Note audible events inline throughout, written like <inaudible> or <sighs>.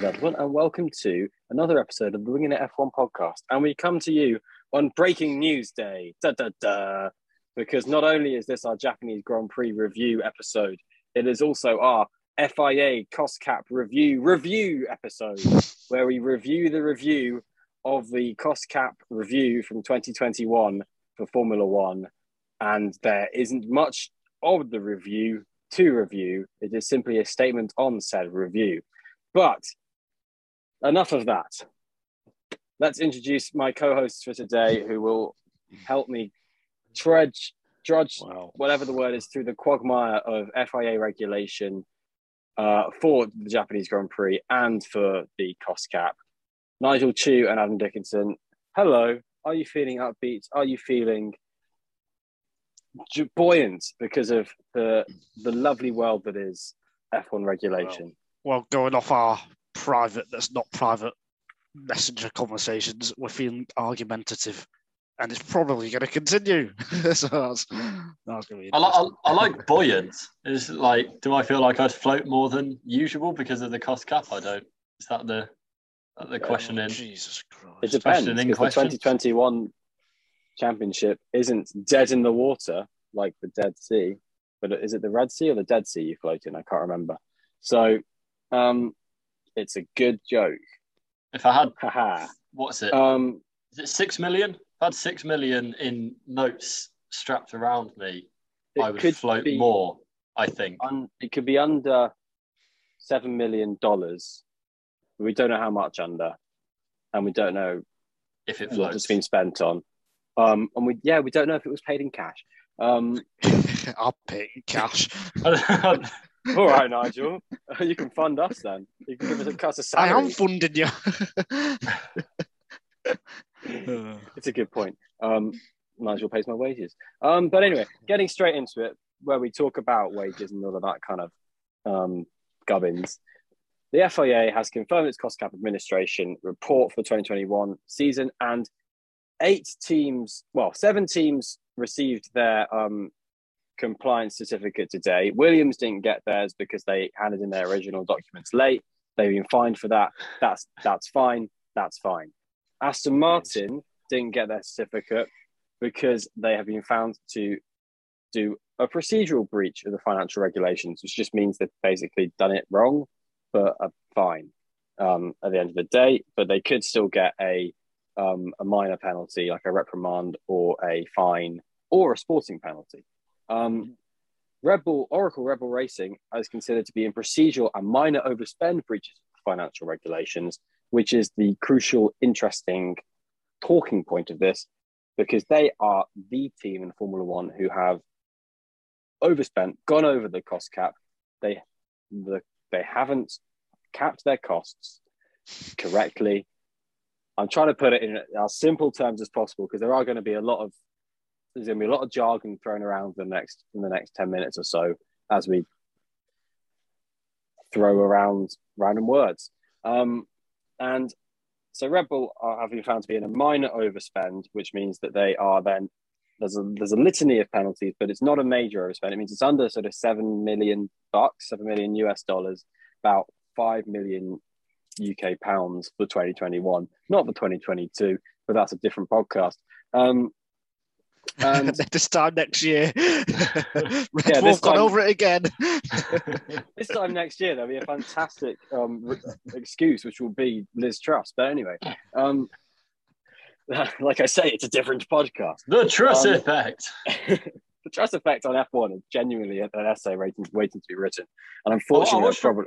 gentlemen, and welcome to another episode of the Winging It F1 podcast. And we come to you on Breaking News Day, da, da, da, because not only is this our Japanese Grand Prix review episode, it is also our FIA cost cap review review episode, where we review the review of the cost cap review from 2021 for Formula One. And there isn't much of the review to review, it is simply a statement on said review. But enough of that. Let's introduce my co-hosts for today, who will help me trudge, drudge, Wow. whatever the word is, through the quagmire of FIA regulation uh, for the Japanese Grand Prix and for the cost cap. Nigel Chu and Adam Dickinson. Hello. Are you feeling upbeat? Are you feeling buoyant because of the the lovely world that is F1 regulation? Well, going off our private, that's not private messenger conversations, we're feeling argumentative. And it's probably going to continue. <laughs> so that's, that's going to be I, li- I. I like buoyant. Is like, do I feel like I float more than usual because of the cost cap? I don't. Is that the the question in? Jesus Christ. It depends question in because the 2021 championship isn't dead in the water like the Dead Sea, but is it the Red Sea or the Dead Sea you float in? I can't remember. So, um, it's a good joke. If I had, Haha. what's it? Um, Is it six million? If I had six million in notes strapped around me, I would could float be more. I think. Un, it could be under seven million dollars. We don't know how much under, and we don't know If it what floats. it's been spent on. Um, and we yeah, we don't know if it was paid in cash. Um, <laughs> I'll pay in cash. <laughs> <laughs> all right, Nigel, <laughs> you can fund us then. You can give us a cut of salary. I am funding you. <laughs> It's a good point. Um, Nigel pays my wages. Um, but anyway, getting straight into it, where we talk about wages and all of that kind of um, gubbins. The FIA has confirmed its cost cap administration report for the 2021 season, and eight teams, well, seven teams received their um, compliance certificate today. Williams didn't get theirs because they handed in their original documents late. They've been fined for that. That's that's fine. That's fine. Aston Martin didn't get their certificate because they have been found to do a procedural breach of the financial regulations, which just means they've basically done it wrong, but a fine um, at the end of the day. But they could still get a um, a minor penalty, like a reprimand or a fine or a sporting penalty. Um, Red Bull Oracle Red Bull Racing is considered to be in procedural and minor overspend breaches of financial regulations, which is the crucial, interesting talking point of this, because they are the team in Formula One who have overspent, gone over the cost cap. They the, they haven't capped their costs correctly. I'm trying to put it in as simple terms as possible because there are going to be a lot of there's going to be a lot of jargon thrown around the next in the next 10 minutes or so as we throw around random words. Um, and so red bull are, have been found to be in a minor overspend which means that they are then there's a there's a litany of penalties but it's not a major overspend. It means it's under sort of 7 million bucks 7 million us dollars about 5 million uk pounds for 2021 not for 2022 but that's a different podcast. Um, and <laughs> this time next year, <laughs> Red Yeah, Bull this gone over it again. <laughs> this time next year there'll be a fantastic um, re- excuse, which will be Liz Truss. But anyway, um, like I say, it's a different podcast. the Truss Um, effect. the Truss effect on F1 is genuinely an essay waiting, waiting to be written, and unfortunately, I, watched- probably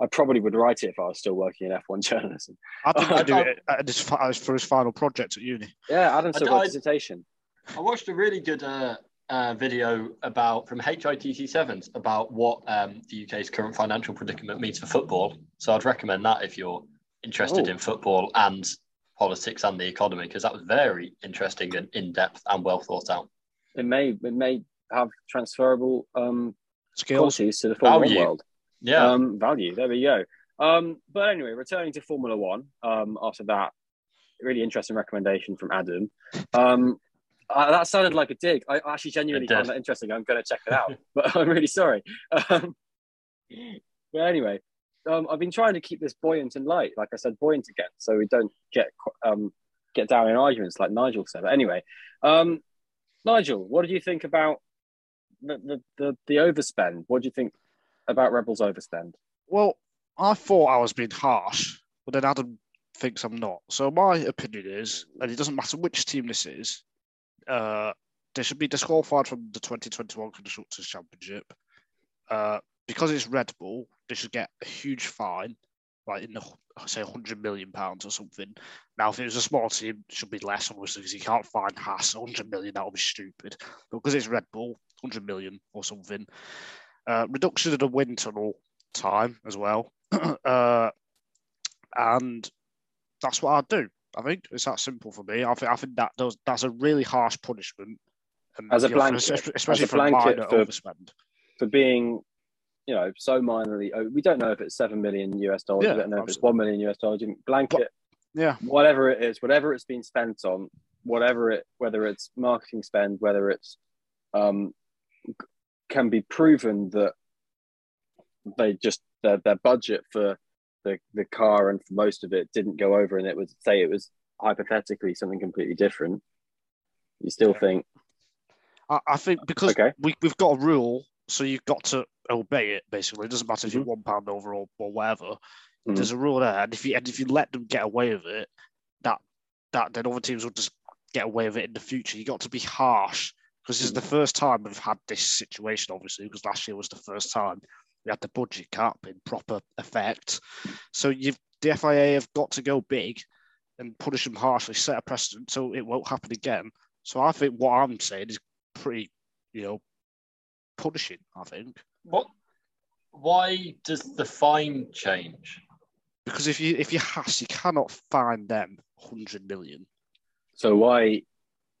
I probably would write it if I was still working in F1 journalism. I think I do it at his, fi- for his final project at uni. Yeah, Adam still I- got I- a dissertation. I watched a really good uh, uh, video about from HITC Sevens about what um, the UK's current financial predicament means for football. So I'd recommend that if you're interested Oh. in football and politics and the economy, because that was very interesting and in depth and well thought out. It may it may have transferable um, Skills. qualities to the Formula One Value. world. Yeah, um, value. There we go. Um, but anyway, returning to Formula One. Um, after that, really interesting recommendation from Adam. Um, uh, that sounded like a dig. I actually genuinely found that interesting. I'm going to check it out, <laughs> but I'm really sorry. Um, but anyway, um, I've been trying to keep this buoyant and light, like I said, buoyant again, so we don't get um, get down in arguments like Nigel said. But anyway, um, Nigel, what do you think about the, the the the overspend? What do you think about Red Bull's overspend? Well, I thought I was being harsh, but then Adam thinks I'm not. So my opinion is, and it doesn't matter which team this is, uh, they should be disqualified from the 2021 Constructors Championship. Uh, because it's Red Bull, they should get a huge fine, like in the say 100 million pounds or something. Now, if it was a small team, it should be less, obviously, because you can't fine Haas 100 million. That would be stupid. But because it's Red Bull, 100 million or something. Uh, reduction of the wind tunnel time as well. <clears throat> uh, and that's what I'd do. I think it's that simple for me. I think I think that does that's a really harsh punishment. And, As a you know, blanket- especially as a for blanket for- overspend. For being, you know, so minorly, oh, we don't know if it's seven million US dollars. Yeah, we don't know if it's one million US dollars. Blanket, Yeah, whatever it is, whatever it's been spent on, whatever it, whether it's marketing spend, whether it's, um, can be proven that they just their their budget for the the car and for most of it didn't go over, and it was say it was hypothetically something completely different. You still Yeah. think I, I think because Okay. we we've got a rule, so you've got to obey it. Basically, it doesn't matter if you're Mm-hmm. one pound over or, or whatever. Mhm. There's a rule there, and if you and if you let them get away with it, that that then other teams will just get away with it in the future. You got to be harsh because this is the Mm. first time we've had this situation, obviously, because last year was the first time we had the budget cap in proper effect. So you've the FIA have got to go big and punish them harshly, set a precedent so it won't happen again. So I think what I'm saying is pretty, you know, punishing. I think What? Why does the fine change? because if you if you has, you cannot fine them hundred million. So why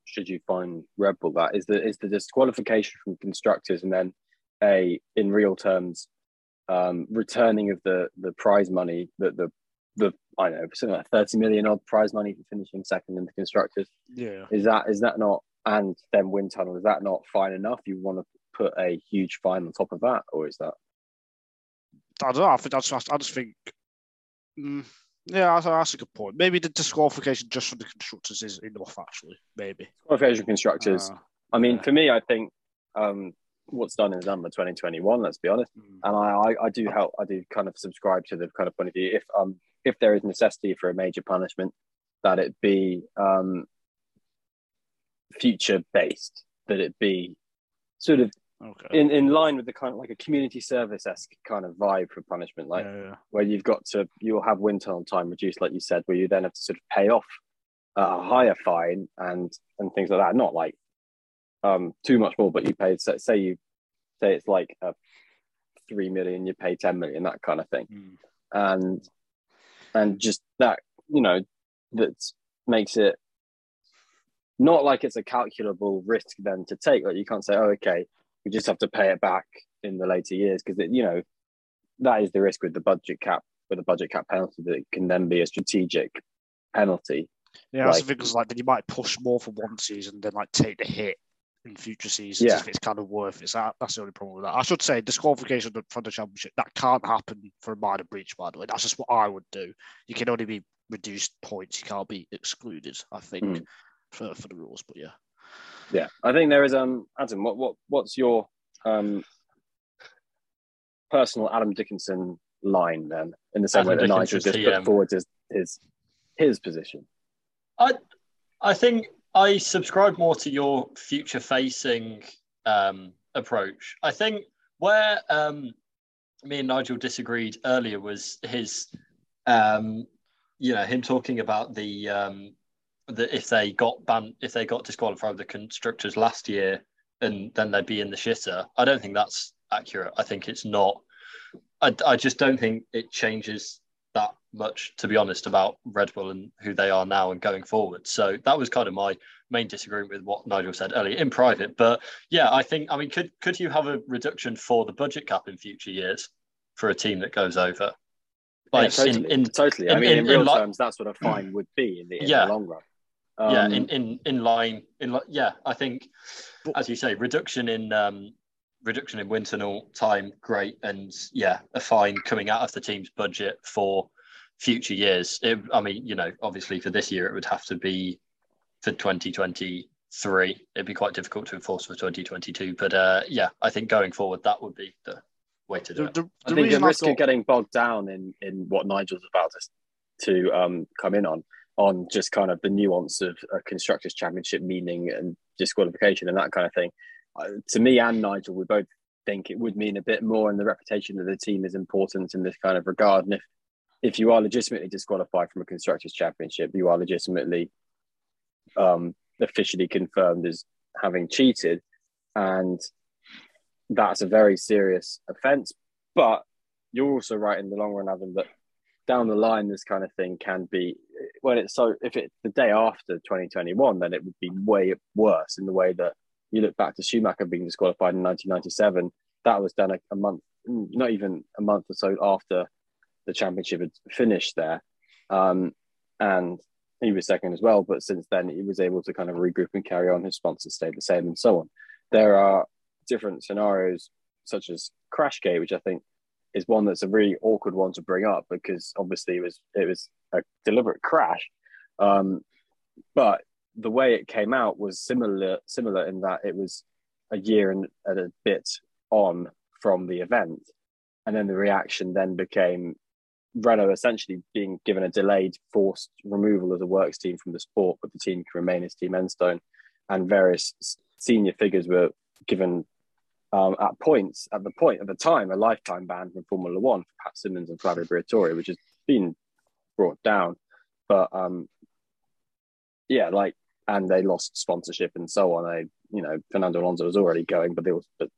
should you find Red Bull that? Is the is the disqualification from constructors and then a in real terms um, returning of the the prize money that the the I know something like thirty million odd prize money for finishing second in the constructors Yeah. is that is that not and then wind tunnel is that not fine enough? You want to put a huge fine on top of that, or is that I don't know. I think that's I just think. Mm, yeah, that's, that's a good point. Maybe the disqualification just for the constructors is enough. Actually, maybe. disqualification constructors? Uh, I mean, yeah. for me, I think um, what's done is done twenty one. Let's be honest. mm, and I, I, I do help. I do kind of subscribe to the kind of point of view. If um if there is necessity for a major punishment, that it be um future based, that it be sort of okay. in, in line with the kind of like a community service esque kind of vibe for punishment, like yeah, yeah. where you've got to you'll have wind tunnel time reduced, like you said, where you then have to sort of pay off a higher fine and and things like that. Not like um too much more, but you paid say, say you say it's like a three million, you pay ten million, that kind of thing, Mm. and and just that you know that makes it not like it's a calculable risk then to take. Like you can't say, oh, okay, we just have to pay it back in the later years because you know that is the risk with the budget cap with the budget cap penalty that it can then be a strategic penalty. Yeah, that's Like- the thing. 'cause, like, then you might push more for one season, then like take the hit in future seasons Yeah. if it's kind of worth it. So that, that's the only problem with that. I should say disqualification from the championship that can't happen for a minor breach. By the way, that's just what I would do. You can only be reduced points. You can't be excluded. I think Mm. for for the rules. But yeah, Yeah, I think there is. Um, Adam, what what what's your um personal Adam Dickinson line then? In the same way Adam that Nigel Dickinson, just put forward his his his position. I I think I subscribe more to your future facing um, approach. I think where um, me and Nigel disagreed earlier was his, um, you know, him talking about the um, that if they got banned, if they got disqualified the constructors last year, and then they'd be in the shitter. I don't think that's accurate. I think it's not. I, I just don't think it changes that much, to be honest, about Red Bull and who they are now and going forward. So that was kind of my main disagreement with what Nigel said earlier in private. But yeah, I think I mean, could could you have a reduction for the budget cap in future years for a team that goes over? Yeah, Like totally, in, in totally. I in- mean, in, in- real terms, that's what a fine would be in the, in Yeah. the long run. yeah, Um, in, in in line in li- yeah, I think But- as you say, reduction in um reduction in wind tunnel time, great, and yeah, a fine coming out of the team's budget for future years. It, I mean, you know, obviously for this year it would have to be for 2023. It'd be quite difficult to enforce for 2022, but uh, yeah, I think going forward that would be the way to do The, it. the, I the think reason the I've risk of getting bogged down in in what Nigel's about to to um, come in on on just kind of the nuance of a constructors championship meaning and disqualification and that kind of thing. To me and Nigel, we both think it would mean a bit more, and the reputation of the team is important in this kind of regard. And if if you are legitimately disqualified from a constructors championship, you are legitimately um, officially confirmed as having cheated, and that's a very serious offence. But you're also right in the long run, Adam, that down the line, this kind of thing can be when it's so. If it's the day after 2021, then it would be way worse in the way that you look back to Schumacher being disqualified in 1997. That was done a, a month, not even a month or so after the championship had finished there, um, and he was second as well. But since then, he was able to kind of regroup and carry on. His sponsors stayed the same, and so on. There are different scenarios such as Crashgate, which I think is one that's a really awkward one to bring up because obviously it was it was a deliberate crash, um, but the way it came out was similar similar in that it was a year and, a bit on from the event, and then the reaction then became Renault essentially being given a delayed forced removal of the works team from the sport, but the team can remain as Team Enstone, and various senior figures were given um, at points at the point at the time a lifetime ban from Formula One for Pat Symonds and Flavio Briatore, which has been brought down. But um, yeah, like and they lost sponsorship and so on. They, you know, Fernando Alonso was already going, but they was but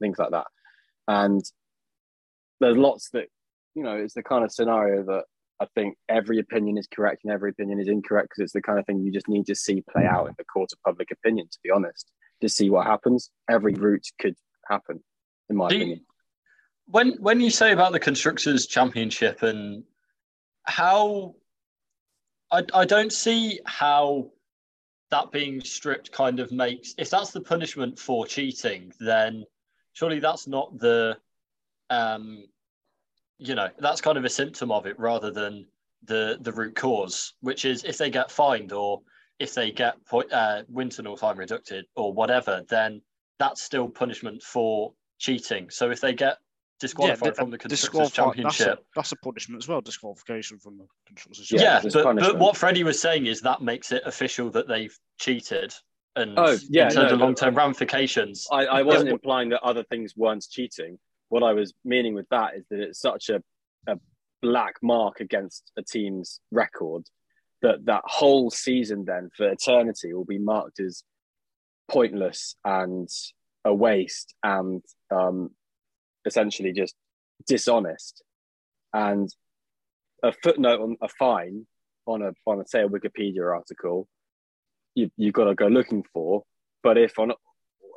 things like that. And there's lots that you know, it's the kind of scenario that I think every opinion is correct and every opinion is incorrect because it's the kind of thing you just need to see play mm. out in the court of public opinion. To be honest, to see what happens, every route could happen, in my Do you- opinion. when when you say about the constructors championship and how I, I don't see how that being stripped kind of makes if that's the punishment for cheating then surely that's not the um you know that's kind of a symptom of it rather than the the root cause which is if they get fined or if they get point uh wind tunnel time reducted or whatever then that's still punishment for cheating. So if they get disqualified di- from the constructors disqualified- that's a- championship That's a, punishment as well. Disqualification from the constructors. Yeah, yeah, but, but what Freddie was saying is that makes it official that they've cheated and Oh, yeah, in terms no, of long-term ramifications I, I wasn't Yeah. implying that other things weren't cheating. What I was meaning with that is that it's such a, a black mark against a team's record that that whole season then for eternity will be marked as pointless and a waste and um, essentially just dishonest. And a footnote on a fine on a on a say a Wikipedia article, you you've got to go looking for. But if on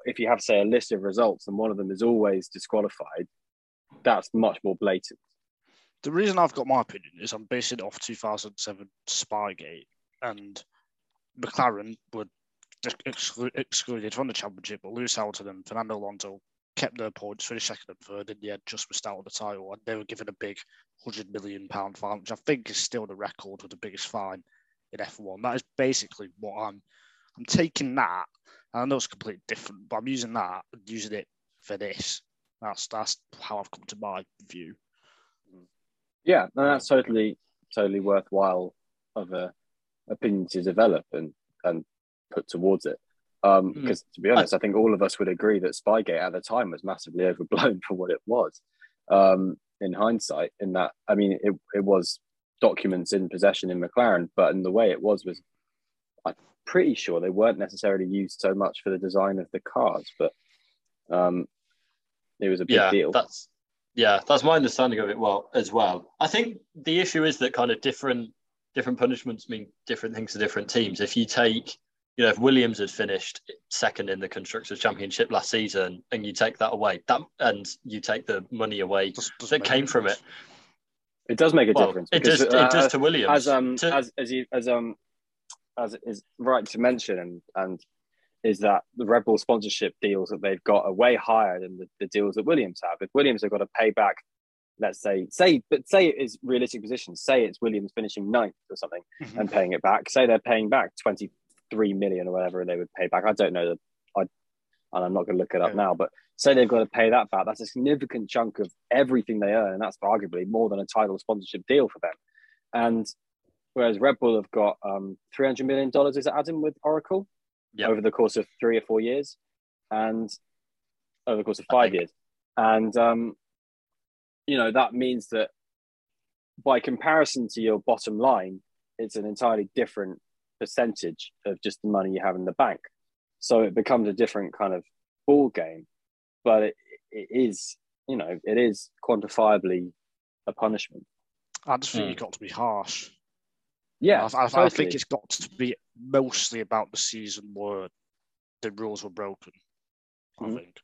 if you have say a list of results and one of them is always disqualified, that's much more blatant. The reason I've got my opinion is I'm basing it off 2007 Spygate, and McLaren were exclu- excluded from the championship, but Lewis Hamilton and Fernando Alonso kept their points, finished second and third, in the end just missed out on the title, and they were given a big hundred million pound fine, which I think is still the record of the biggest fine in F1. That is basically what I'm. I'm taking that. and I know it's completely different, but I'm using that and using it for this. That's that's how I've come to my view. Yeah, no, that's totally totally worthwhile of a opinion to develop and and put towards it. Um, Mm. because to be honest, I think all of us would agree that Spygate at the time was massively overblown <laughs> for what it was. Um, in hindsight, in that I mean, it it was documents in possession in McLaren, but in the way it was was I'm pretty sure they weren't necessarily used so much for the design of the cars, but um, it was a big yeah deal. that's yeah that's my understanding of it well as well i think the issue is that kind of different different punishments mean different things to different teams if you take you know if williams had finished second in the constructors championship last season and you take that away that and you take the money away Does- doesn't that came from it. It does make a well difference. it because, does uh, it does to williams as um To- as as you as um as is right to mention and and is that the Red Bull sponsorship deals that they've got are way higher than the, the deals that Williams have. If Williams have got to pay back, let's say, say, but say it is realistic position. Say it's Williams finishing ninth or something Mhm. and paying it back. Say they're paying back twenty three million or whatever they would pay back. I don't know the, I, and I'm not going to look it up now. But say they've got to pay that back. That's a significant chunk of everything they earn, and that's arguably more than a title sponsorship deal for them. And whereas Red Bull have got um, three hundred million dollars, is it Adam with Oracle? Yep. over the course of three or four years, and over the course of five years, and um, you know that means that by comparison to your bottom line, it's an entirely different percentage of just the money you have in the bank. So it becomes a different kind of ball game, but it, it is, you know, it is quantifiably a punishment. I just think Hmm. you've got to be harsh. Yeah, I, I, I think it's got to be mostly about the season where the rules were broken. I Mhm. think.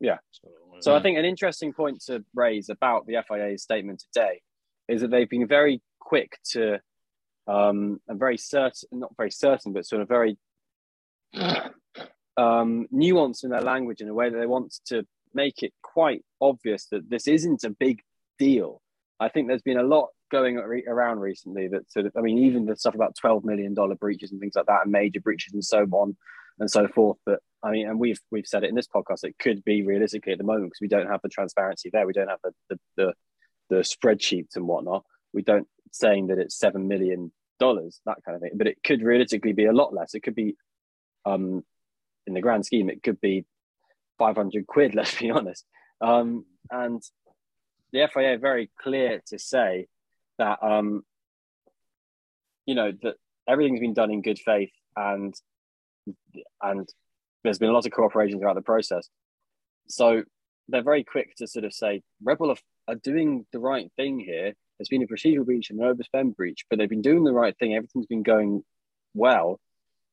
Yeah. So, uh, So I Mm. think an interesting point to raise about the FIA's statement today is that they've been very quick to um, and very certain, not very certain, but sort of very um, nuanced in their language in a way that they want to make it quite obvious that this isn't a big deal. I think there's been a lot going ar- around recently that sort of, I mean, even the stuff about $12 million breaches and things like that and major breaches and so on and so forth. But I mean, and we've, we've said it in this podcast, it could be realistically at the moment because we don't have the transparency there. We don't have the, the, the, the spreadsheets and whatnot. We don't saying that it's $7 million, that kind of thing, but it could realistically be a lot less. It could be, um, in the grand scheme, it could be 500 quid, <laughs> let's be honest. Um, and the FIA very clear to say that, um, you know, that everything's been done in good faith and, and there's been a lot of cooperation throughout the process. So they're very quick to sort of say, Red Bull are, are doing the right thing here. There's been a procedural breach and an overspend breach, but they've been doing the right thing. Everything's been going well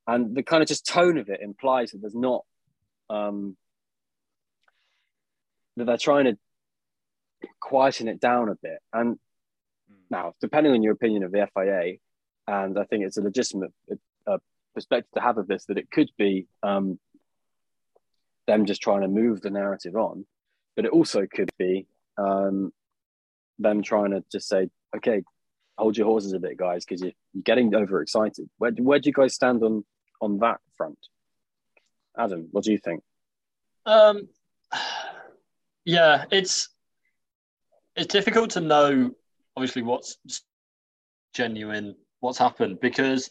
and the kind of just tone of it implies that there's not um, that they're trying to quieten it down a bit. And now, depending on your opinion of the FIA, and I think it's a legitimate uh, perspective to have of this, that it could be um, them just trying to move the narrative on, but it also could be um, them trying to just say, okay, hold your horses a bit, guys, because you're, you're getting overexcited. Where, where do you guys stand on on that front? Adam, what do you think? Um, yeah, it's it's difficult to know. Obviously, what's genuine, what's happened, because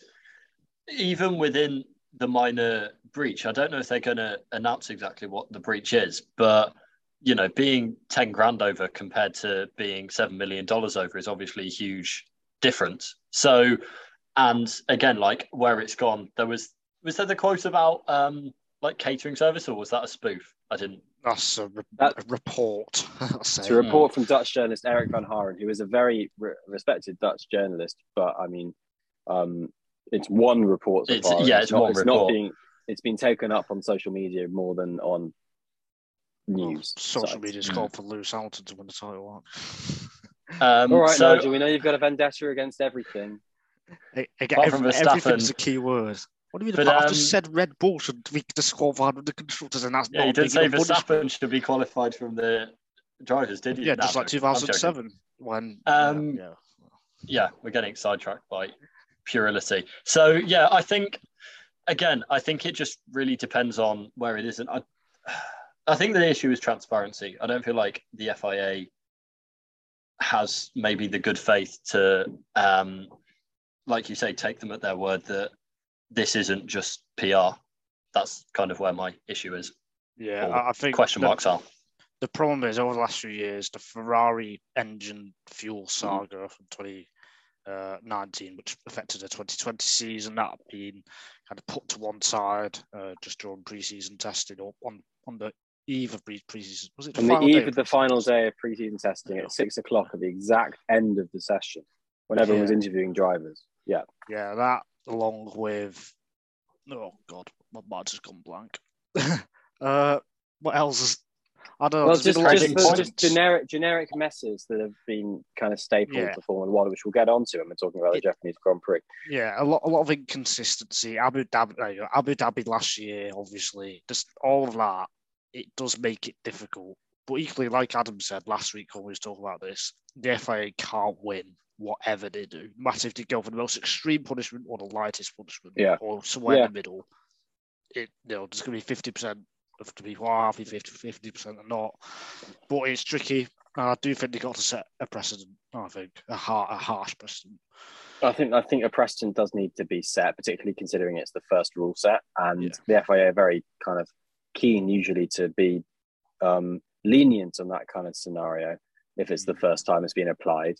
even within the minor breach, I don't know if they're going to announce exactly what the breach is, but you know, being ten grand over compared to being seven million dollars over is obviously a huge difference. So, and again, like where it's gone, there was was there the quote about um like catering service, or was that a spoof? I didn't. That's a, re- That- a report. <laughs> I'll say. It's a report from Dutch journalist Erik van Haren, who is a very re- respected Dutch journalist, but I mean, um, it's one report so It's- far. yeah, and it's not, one it's not report. being. It's been taken up on social media more than on news. Social sites. media's called for Lewis Hamilton to win the title. Um, All right, so, Nigel, we know you've got a vendetta against everything. Hey, again, Apart every, from everything's a key word. What do you mean? But, apart- I've um, just said Red Bull should be disqualified with the constructors, and that's Yeah, not you a did big say. Verstappen should be qualified from the drivers, did you? Yeah, No, just like 2007 when. Um, yeah, Yeah, we're getting sidetracked by puerility. So yeah, I think again, I think it just really depends on where it is, and I, I think the issue is transparency. I don't feel like the FIA has maybe the good faith to, um, like you say, take them at their word that this isn't just PR. That's kind of where my issue is. yeah. I, think Question the- marks are. the problem is over the last few years, the Ferrari engine fuel Mm-hmm. saga from 2019, which affected the 2020 season, that been kind of put to one side uh, just during preseason testing or on, on the eve of preseason. Was it the On the eve of the final day of pre-season testing Yeah. at six o'clock at the exact end of the session, when everyone was interviewing drivers. Yeah, Yeah, that along with oh god, my mind's just gone blank. <laughs> uh, what else? Is, I don't know. Well, there's just, been a lot of just, just generic generic messes that have been kind of staple Yeah. to Formula One, which we'll get onto when we're talking about the It- Japanese Grand Prix. Yeah, a lot, a lot of inconsistency. Abu Dhabi, there you go, Abu Dhabi last year, obviously, just all of that. It does make it difficult. But equally, like Adam said last week when we was talking about this, the FIA can't win whatever they do. Massive to go for the most extreme punishment or the lightest punishment, Yeah. or somewhere Yeah. in the middle. It, you know, there's going to be fifty percent of the people are happy, 50 percent are not. But it's tricky. And I do think they got to set a precedent. I think a, har- a harsh precedent. I think I think a precedent does need to be set, particularly considering it's the first rule set, and Yeah. the FIA are very kind of keen usually to be um, lenient on that kind of scenario if it's the Mm. first time it's been applied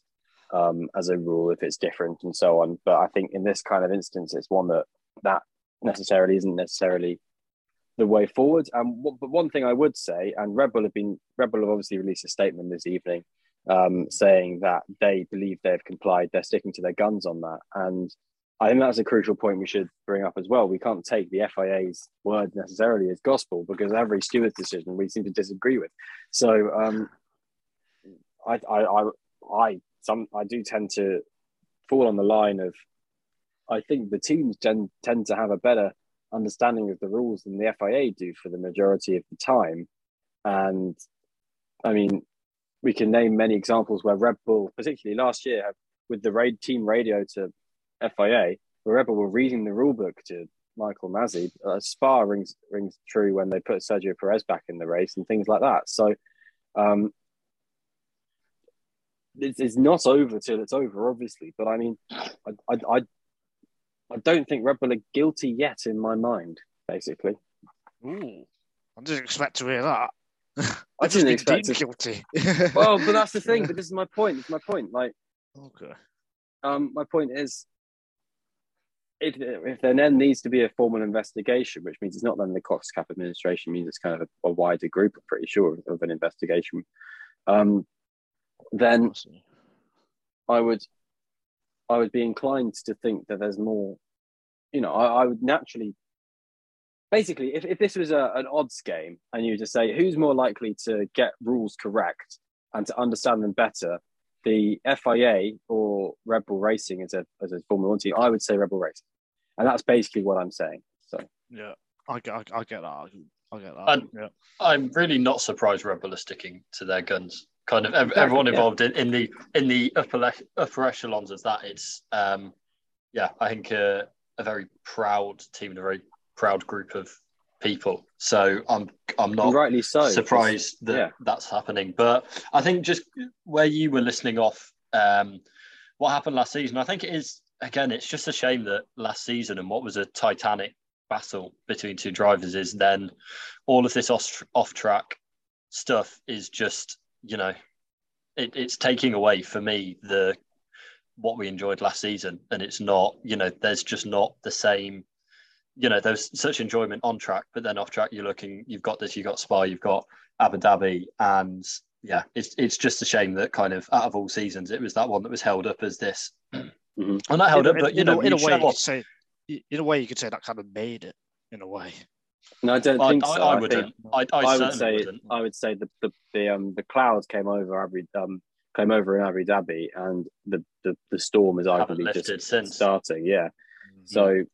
um, as a rule, if it's different and so on. But I think in this kind of instance, it's one that that necessarily isn't necessarily the way forward. And w- but one thing I would say, and Red Bull have been Red Bull have obviously released a statement this evening um, saying that they believe they've complied. They're sticking to their guns on that, and I think that's a crucial point we should bring up as well. We can't take the FIA's word necessarily as gospel because every steward's decision we seem to disagree with. So um, I, I, I, I, some, I do tend to fall on the line of I think the teams tend, tend to have a better understanding of the rules than the FIA do for the majority of the time. And I mean, we can name many examples where Red Bull, particularly last year, with the raid team radio to FIA, where Red Bull were reading the rule book to Michael Masi. Uh, Spa rings rings true when they put Sergio Perez back in the race and things like that. So um, it's, it's not over till it's over, obviously. But I mean, I, I, I, I don't think Red Bull are guilty yet in my mind. Basically, Ooh, I didn't expect to hear that. I <laughs> just didn't expect to- guilty. well, but that's the thing. <laughs> But this is my point. It's my point. Like, okay. um, my point is, if if there then needs to be a formal investigation, which means it's not then the Cost Cap administration, means it's kind of a, a wider group. I'm pretty sure of an investigation. Um, then I would, I would be inclined to think that there's more. You know, I, I would naturally. Basically, if, if this was a, an odds game and you just say who's more likely to get rules correct and to understand them better, the FIA or Red Bull Racing as a as a Formula One team, I would say Red Bull Racing, and that's basically what I'm saying. So Yeah, I get, I, I get that. I get that. And- yeah. I'm really not surprised Red Bull are sticking to their guns. Kind of ev- Exactly, everyone yeah. involved in, in the in the upper le- upper echelons of that. It's um, yeah, I think uh, a very proud team and a very proud group of people. So I'm I'm and not rightly so. surprised that yeah. that's happening. But I think just where you were listening off um, what happened last season, I think it is again. It's just a shame that last season and what was a titanic battle between two drivers is then all of this off off track stuff is just you know it, it's taking away for me the what we enjoyed last season and it's not you know there's just not the same you know there's such enjoyment on track but then off track you're looking you've got this you've got spa you've got abu dhabi and yeah it's it's just a shame that kind of out of all seasons it was that one that was held up as this <clears throat> Mhm. well not held in, up but you in, know a, in a way, you could say, in a way, you could say that kind of made it. In a way, No, I don't I, think I, so. I think- wouldn't I, I, I, would say wouldn't. I would say the the, the um the clouds came over Abu um came over in Abu Dhabi and the the, the storm is Haven't arguably just since. starting. Yeah, Mm-hmm. so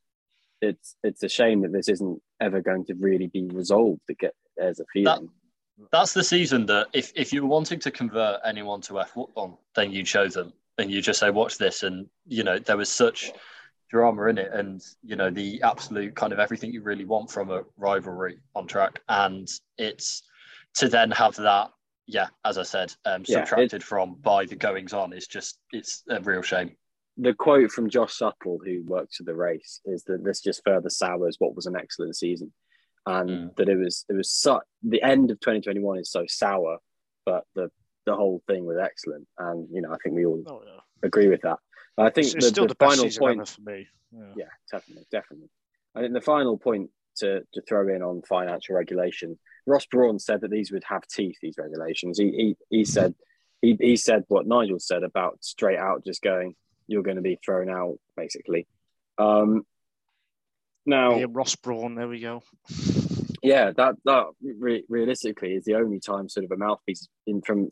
it's it's a shame that this isn't ever going to really be resolved. To get there's a feeling. That's the season that if, if you were wanting to convert anyone to F1, then you'd show them and you just say, watch this. And, you know, there was such drama in it and, you know, the absolute kind of everything you really want from a rivalry on track. And it's to then have that, yeah, as I said, um, Yeah, subtracted from by the goings on is just, it's a real shame. The quote from Josh Suttill, who works for the race, is that this just further sours what was an excellent season, and Mm. that it was it was so the end of 2021 is so sour, but the the whole thing was excellent, and you know I think we all oh yeah, agree with that. I think it's, it's the, still the, the, final season point, for me. Yeah. yeah, definitely, definitely. I think the final point to to throw in on financial regulation, Ross Brawn said that these would have teeth. These regulations. He he, he said he, he said what Nigel said about straight out just going, you're going to be thrown out, basically. Um, now, Yeah, Ross Brawn, there we go. yeah, that that re- realistically is the only time sort of a mouthpiece in from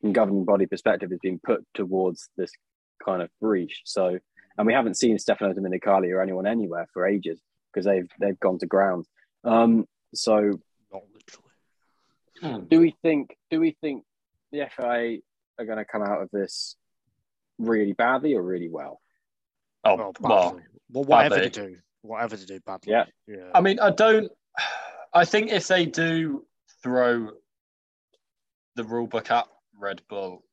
from governing body perspective has been put towards this kind of breach. So, and we haven't seen Stefano Domenicali or anyone anywhere for ages because they've they've gone to ground. Um, so, Not literally. do we think do we think the FA are going to come out of this really badly or really well? Oh, Well, well, badly. Well, whatever badly. they do, whatever they do badly. Yeah. Yeah. I mean, I don't. I think if they do throw the rule book at Red Bull,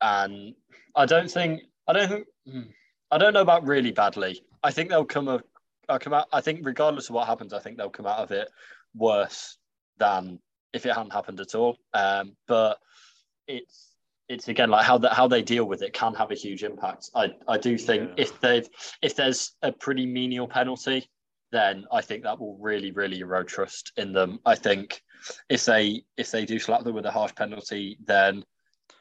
and I don't think I don't think hmm, I don't know about really badly. I think they'll come a, I'll come out. I think regardless of what happens, I think they'll come out of it worse than if it hadn't happened at all. Um, but it's it's again like how that how they deal with it can have a huge impact. I I do think Yeah. if they've if there's a pretty menial penalty, then I think that will really, really erode trust in them. I think if they if they do slap them with a harsh penalty, then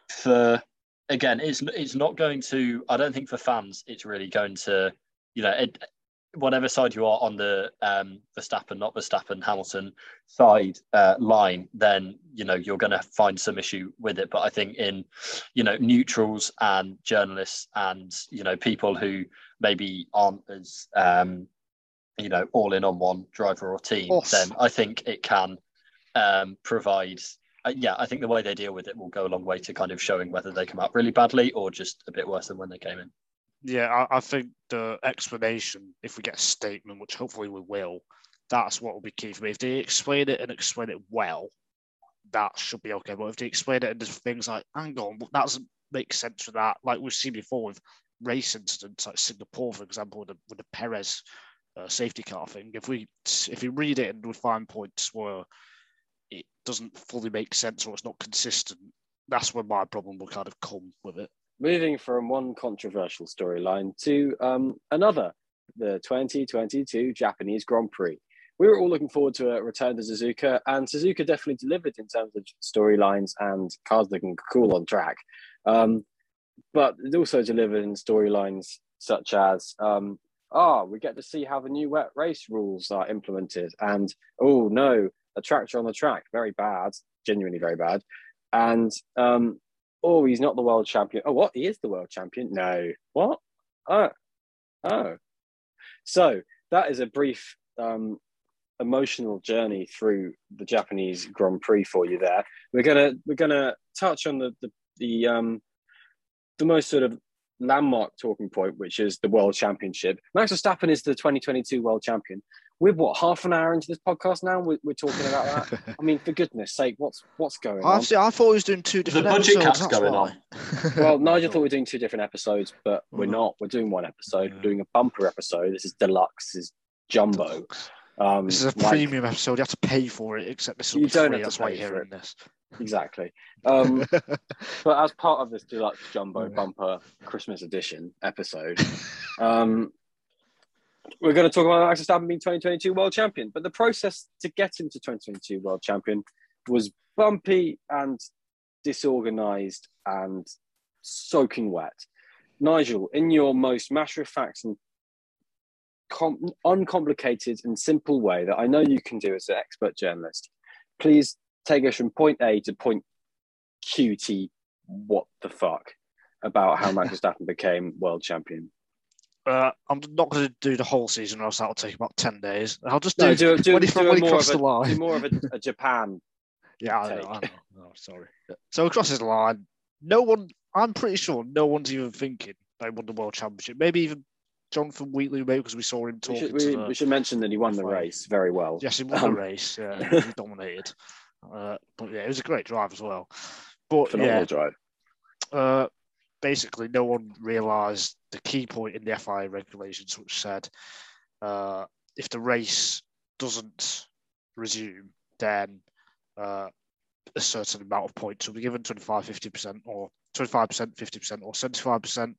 for again, it's it's not going to. I don't think for fans, it's really going to. You know, it, whatever side you are on the um, Verstappen, not Verstappen, Hamilton side uh, line, then you know you're going to find some issue with it. But I think in you know neutrals and journalists and you know people who maybe aren't as um, you know all in on one driver or team, then I think it can um, provide. Uh, yeah, I think the way they deal with it will go a long way to kind of showing whether they come out really badly or just a bit worse than when they came in. Yeah, I, I think the explanation, if we get a statement, which hopefully we will, that's what will be key for me. If they explain it and explain it well, that should be okay. But if they explain it and there's things like, hang on, that doesn't make sense for that, like we've seen before with race incidents like Singapore, for example, with the, with the Perez uh, safety car thing. If we if we read it and we find points where it doesn't fully make sense or it's not consistent, that's where my problem will kind of come with it. Moving from one controversial storyline to um, another, the 2022 Japanese Grand Prix. We were all looking forward to a return to Suzuka, and Suzuka definitely delivered in terms of storylines and cars looking cool on track. Um, but it also delivered in storylines such as, um, ah, we get to see how the new wet race rules are implemented, and oh no, a tractor on the track, very bad, genuinely very bad, and um, oh, he's not the world champion. Oh, what? He is the world champion? No. What? Oh, oh. So that is a brief um, emotional journey through the Japanese Grand Prix for you. There, we're gonna we're gonna touch on the the the um the most sort of landmark talking point, which is the World Championship. Max Verstappen is the 2022 World Champion. We're what half an hour into this podcast now. We're, we're talking about that. <laughs> I mean, for goodness sake, what's what's going on? I, see, I thought he was doing two The different budget episodes. cap's that's going why. <laughs> Well, Nigel thought we were doing two different episodes, but we're Mhm. not. We're doing one episode. Yeah. We're doing a bumper episode. This is deluxe. This is jumbo. Um, This is a like- premium episode. You have to pay for it, except this will You be don't free. have to That's why pay you're for hearing this. Exactly. Um, <laughs> but as part of this deluxe jumbo Yeah. bumper Christmas edition episode, um, we're going to talk about Max Verstappen being 2022 world champion. But the process to get him to 2022 world champion was bumpy and disorganized and soaking wet. Nigel, in your most matter of fact and com- uncomplicated and simple way that I know you can do as an expert journalist, please take us from point A to point Q T. What the fuck about how <laughs> Max Verstappen became world champion? Uh, I'm not going to do the whole season, or else that'll take about 10 days. I'll just No, do, do, do, 20 do, when he more crossed of the a, line. do more of a, a Japan. <laughs> Yeah, I know. I know. Oh, sorry. So he crosses the line. No one, I'm pretty sure no one's even thinking they won the world championship. Maybe even Jonathan Wheatley, maybe because we saw him We talking should, to we, the. we should mention that he won the Fine. race very well. Yes, he won Um, the race. Yeah, <laughs> he dominated. Uh, but yeah, it was a great drive as well. But Phenomenal yeah, drive. uh, basically, no one realised the key point in the FIA regulations, which said uh, if the race doesn't resume, then uh, a certain amount of points will be given 25, 50%, or 25%, 50%, or 75%.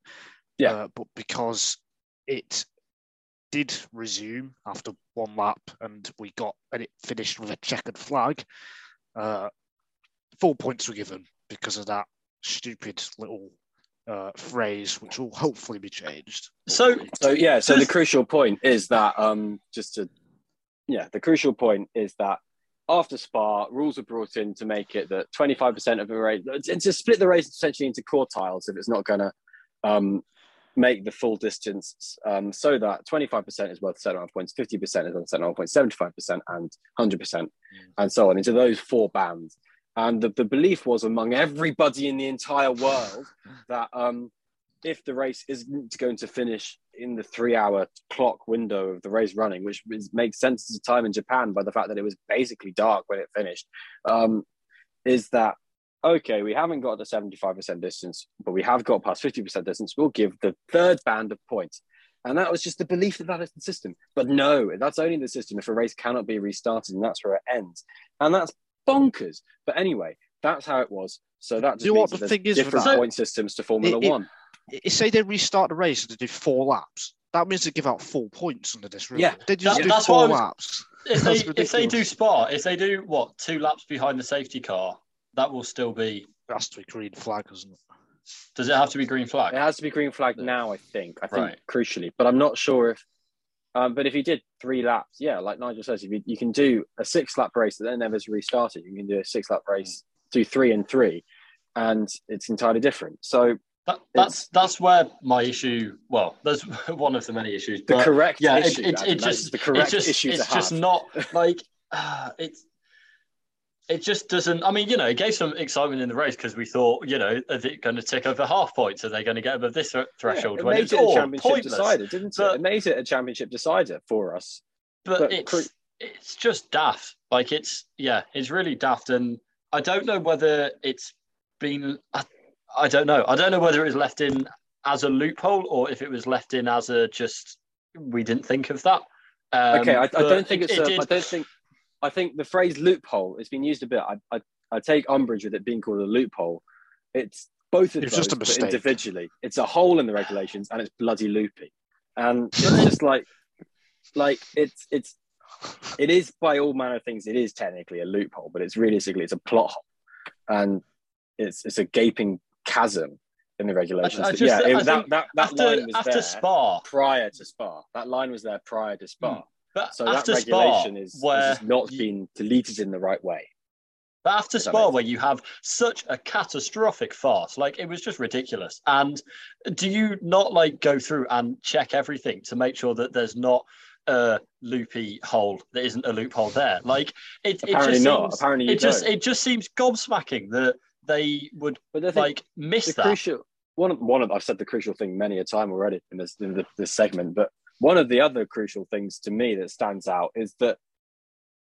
Yeah. Uh, but because it did resume after one lap and we got and it finished with a checkered flag, uh, full points were given because of that stupid little uh, phrase, which will hopefully be changed. So, So yeah, so the crucial point is that um just to yeah, the crucial point is that after Spa, rules were brought in to make it that 25% of the race, and to split the race essentially into quartiles if it's not going to um, make the full distance um, so that 25% is worth seven points, 50% is worth seven points, 75% and 100%, and so on into those four bands. And the, the belief was among everybody in the entire world <sighs> that um, if the race isn't going to finish in the three hour clock window of the race running, which is, makes sense at the time in Japan by the fact that it was basically dark when it finished, um, is that okay, we haven't got the 75% distance, but we have got past 50% distance. We'll give the third band of points. And that was just the belief that that is the system. But no, that's only the system if a race cannot be restarted, and that's where it ends. And that's bonkers. But anyway, that's how it was. So that just You know what the thing is with different that? point systems to Formula It- it- One. I- Say they restart the race and they do four laps. That means they give out four points under this rule. Yeah, they just that- do that's four was- laps. If <laughs> they if they do ridiculous. Spa, if they do what two laps behind the safety car, that will still be. It has to be green flag, doesn't it? Does it have to be green flag? It has to be green flag now, I think. I think Right. crucially, but I'm not sure if. Um, but if you did three laps, yeah, like Nigel says, if you, you can do a six lap race that then never is restarted, you can do a six lap race, do three and three, and it's entirely different. So That, that's that's where my issue. Well, there's <laughs> one of the many issues. the correct yeah, it, issue, it, Adam, it just the correct it's just, issue <laughs> <sighs> it's just not like uh, it's. It just doesn't. I mean, you know, it gave some excitement in the race because we thought, you know, are they going to tick over half points? Are they going to get above this threshold? Yeah, it when made it's it a all championship pointless. decider, didn't it? But- it made it a championship decider for us. but, But it's cru- it's just daft. Like it's yeah, it's really daft, and I don't know whether it's been. I, I don't know. I don't know whether it was left in as a loophole or if it was left in as a just we didn't think of that. Um, okay, I, I don't think it- it's. it a, did- I don't think. I think the phrase loophole has been used a bit. I, I, I take umbrage with it being called a loophole. It's both of It's those, just a but mistake. individually. It's a hole in the regulations, and it's bloody loopy. And it's just like, like it's it's it is by all manner of things. It is technically a loophole, but it's realistically it's a plot hole, and it's it's a gaping chasm in the regulations. I But just- yeah, it, that, that that after line was after there Spa, prior to Spa. That line was there prior to Spa. Hmm. But So that after regulation Spa, is, where just not you- been deleted in the right way. But after Spa, where you have such a catastrophic farce, like it was just ridiculous. And do you not like go through and check everything to make sure that there's not a loopy hole that isn't a loophole there? Like it, it Apparently just not. seems, Apparently it just don't. it just seems gobsmacking that they would But like miss that. crucial one of one of I've said the crucial thing many a time already in this in the, this segment, but one of the other crucial things to me that stands out is that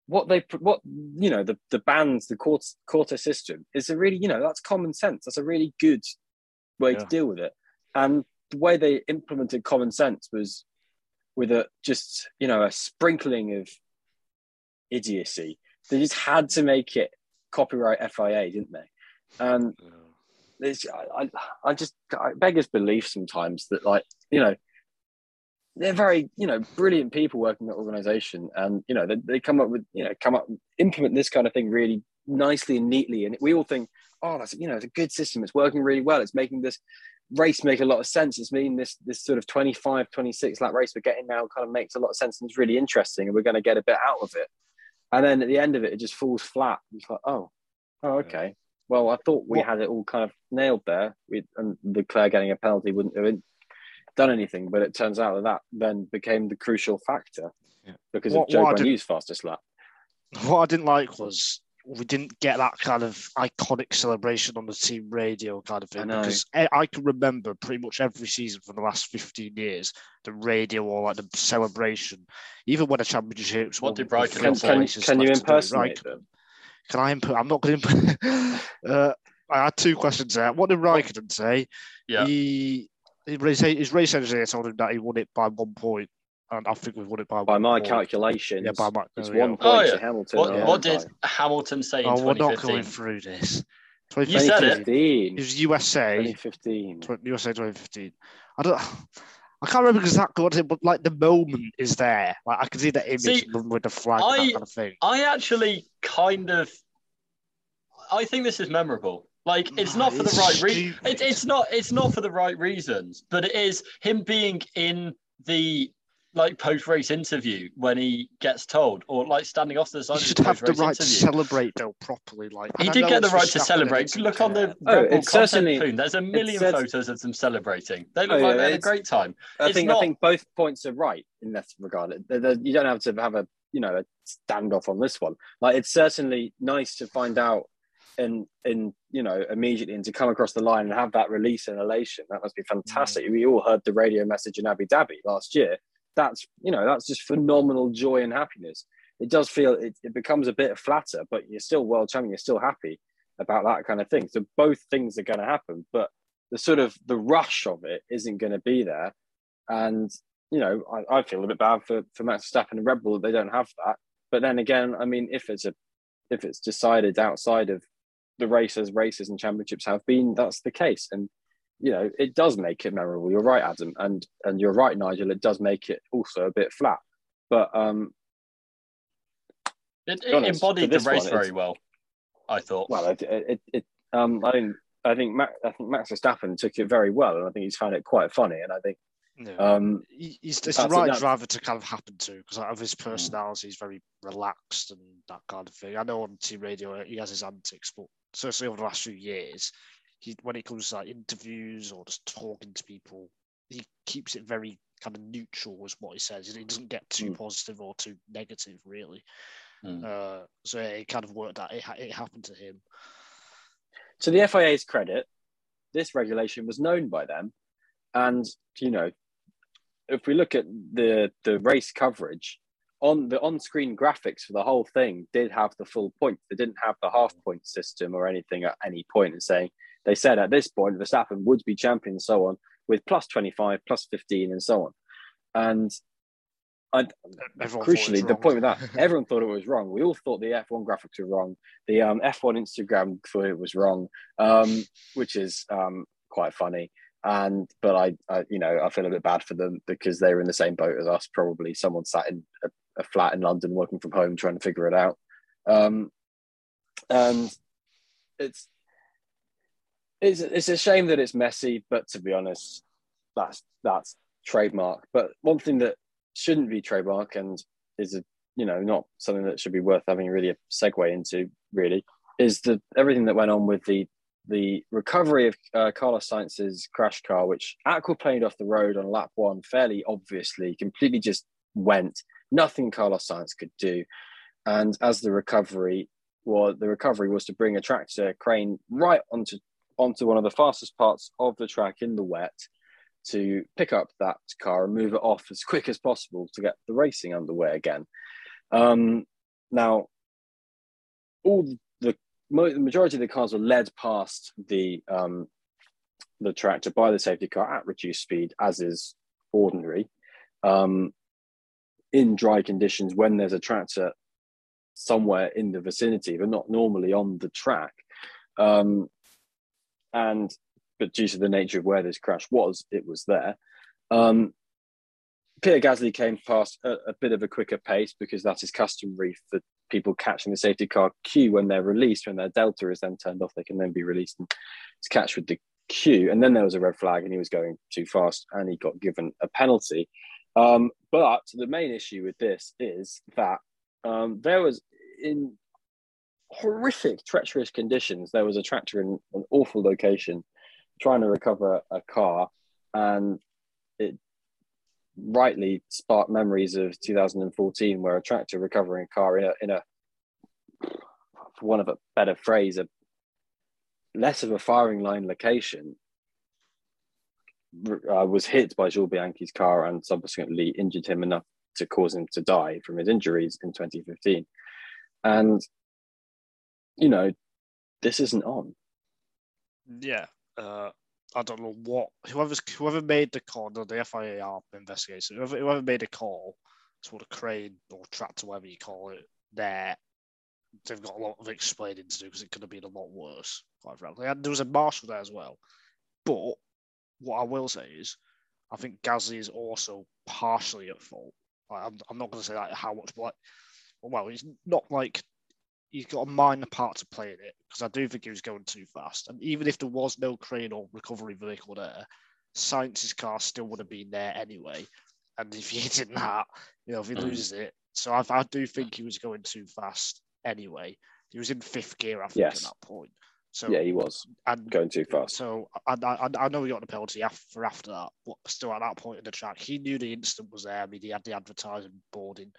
what they what you know the the bands the quarter quarter system is a really you know that's common sense. That's a really good way to deal with it, and the way they implemented common sense was with a just you know a sprinkling of idiocy. They just had to make it copyright FIA, didn't they? And it's, I, I, I just I beggars belief sometimes that like you know they're very you know brilliant people working in the organization. And you know they, they come up with you know come up implement this kind of thing really nicely and neatly. And we all think oh that's you know it's a good system. It's working really well. It's making this race make a lot of sense. It's meaning this this sort of 25 26 lap race we're getting now kind of makes a lot of sense and it's really interesting and we're going to get a bit out of it. And then at the end of it it just falls flat. It's like oh oh okay. Well, I thought we What- had it all kind of nailed there, we, and Claire getting a penalty wouldn't have done anything. But it turns out that that then became the crucial factor Yeah. because What- of Joe what I did- Guanyu's fastest lap. What I didn't like was we didn't get that kind of iconic celebration on the team radio kind of thing know. because I, I can remember pretty much every season for the last 15 years the radio or like the celebration even when a championship What did Brighton Can, Can- can, can you impersonate them? can I input I'm not going <laughs> to uh, I had two questions there what did Raikkonen say Yeah. he his race, engineer told him that he won it by one point and I think we won it by By one my point. calculations, yeah by my it's there one oh, point Oh, yeah. to Hamilton. What, yeah. what did Hamilton say in Oh, we're not going through this. You said it. It was USA, 2015. tw- USA 2015. I don't. I can't remember exactly what it, but like the moment is there. Like I can see the image See, with the flag, I- that kind of thing. I actually kind of, I think this is memorable. Like mm, it's not for the right reason. It, it's not. It's not for the right reasons. But it is him being in the like post race interview when he gets told, or like standing off to the side. He of should the have the post-race right to celebrate though properly. Like He did get the right to celebrate. Look on the. Oh, Red Bull it's certainly- Poon. There's a million says- photos of them celebrating. They look Oh, like yeah, they had a great time. I It's think not- I think both points are right in that regard. The- the- You don't have to have a you know a standoff on this one. Like it's certainly nice to find out and and you know immediately and to come across the line and have that release and elation. That must be mm. fantastic. We all heard the radio message in Abu Dhabi last year. That's you know that's just phenomenal joy and happiness. It does feel it, it becomes a bit flatter, but you're still world champion. You're still happy about that kind of thing. So both things are going to happen, but the sort of the rush of it isn't going to be there. And you know, I, I feel a bit bad for for Max Verstappen and Red Bull that they don't have that. But then again, I mean, if it's a if it's decided outside of the races, races and championships have been, that's the case. And you know, it does make it memorable. You're right, Adam, and and you're right, Nigel. It does make it also a bit flat. But um, It, it honest, embodied the race one, very well. I thought. well, it, it, it um, I think I think Max, I think Max Verstappen took it very well, and I think he's found it quite funny. And I think Yeah. um, he's, it's the right driver to kind of happen to because of his personality. He's very relaxed and that kind of thing. I know on team radio he has his antics, but certainly over the last few years, he when it comes to like interviews or just talking to people, he keeps it very kind of neutral, was what he says. He doesn't get too Mm. positive or too negative, really. Mm. Uh, so it kind of worked out. It, it happened to him. to the FIA's credit, this regulation was known by them, and you know, if we look at the the race coverage on the on-screen graphics for the whole thing, did have the full point They didn't have the half point system or anything at any point, and saying they said at this point Verstappen would be champion, and so on, with plus twenty five, plus fifteen, and so on, and. I, Everyone thought it was crucially, the point with that, <laughs> everyone thought it was wrong. We all thought the F1 graphics were wrong. The um, F1 Instagram thought it was wrong, um, which is um, quite funny. And but I, I, you know, I feel a bit bad for them because they were in the same boat as us. Probably someone sat in a, a flat in London working from home trying to figure it out. Um, and it's it's it's a shame that it's messy, but to be honest, that's that's trademark. But one thing that shouldn't be trademark and is a you know not something that should be worth having really a segue into really is the everything that went on with the the recovery of uh, Carlos Sainz's crash car, which aquaplaned off the road on lap one, fairly obviously, completely just went. Nothing Carlos Sainz could do, and as the recovery was, the recovery was to bring a tractor crane right onto onto one of the fastest parts of the track in the wet to pick up that car and move it off as quick as possible to get the racing underway again. Um, now, all the majority of the cars were led past the um, the tractor by the safety car at reduced speed, as is ordinary. Um, in dry conditions, when there's a tractor somewhere in the vicinity, but not normally on the track. Um, and but due to the nature of where this crash was, it was there. Um, Peter Gasly came past a, a bit of a quicker pace because that is customary for people catching the safety car queue when they're released. When their delta is then turned off, they can then be released and to catch with the queue. And then there was a red flag, and he was going too fast, and he got given a penalty. Um, but the main issue with this is that um, there was in horrific, treacherous conditions. There was a tractor in an awful location trying to recover a car, and rightly sparked memories of 2014, where a tractor recovering a car in a, in a for one of a better phrase, a less of a firing line location, uh, was hit by Jules Bianchi's car and subsequently injured him enough to cause him to die from his injuries in 2015. And, you know, this isn't on. Yeah. Uh, I don't know what whoever's whoever made the call, no, the FIA are investigating. Whoever, whoever made a call to a crane or tractor, whatever you call it, there, they've got a lot of explaining to do because it could have been a lot worse, quite frankly. And there was a marshal there as well. But what I will say is, I think Gasly is also partially at fault. Like, I'm, I'm not going to say like how much, but like, well, he's not like he's got a minor part to play in it because I do think he was going too fast. And even if there was no crane or recovery vehicle there, Sainz's car still would have been there anyway. and if he <laughs> in that, you know, if he Mm. loses it, so I, I do think he was going too fast anyway. He was in fifth gear, I think, Yes. at that point. So Yeah, he was and going too fast. so I, I, I know he got the penalty after after that, but still at that point in the track, he knew the incident was there. I mean, he had the advertising boarding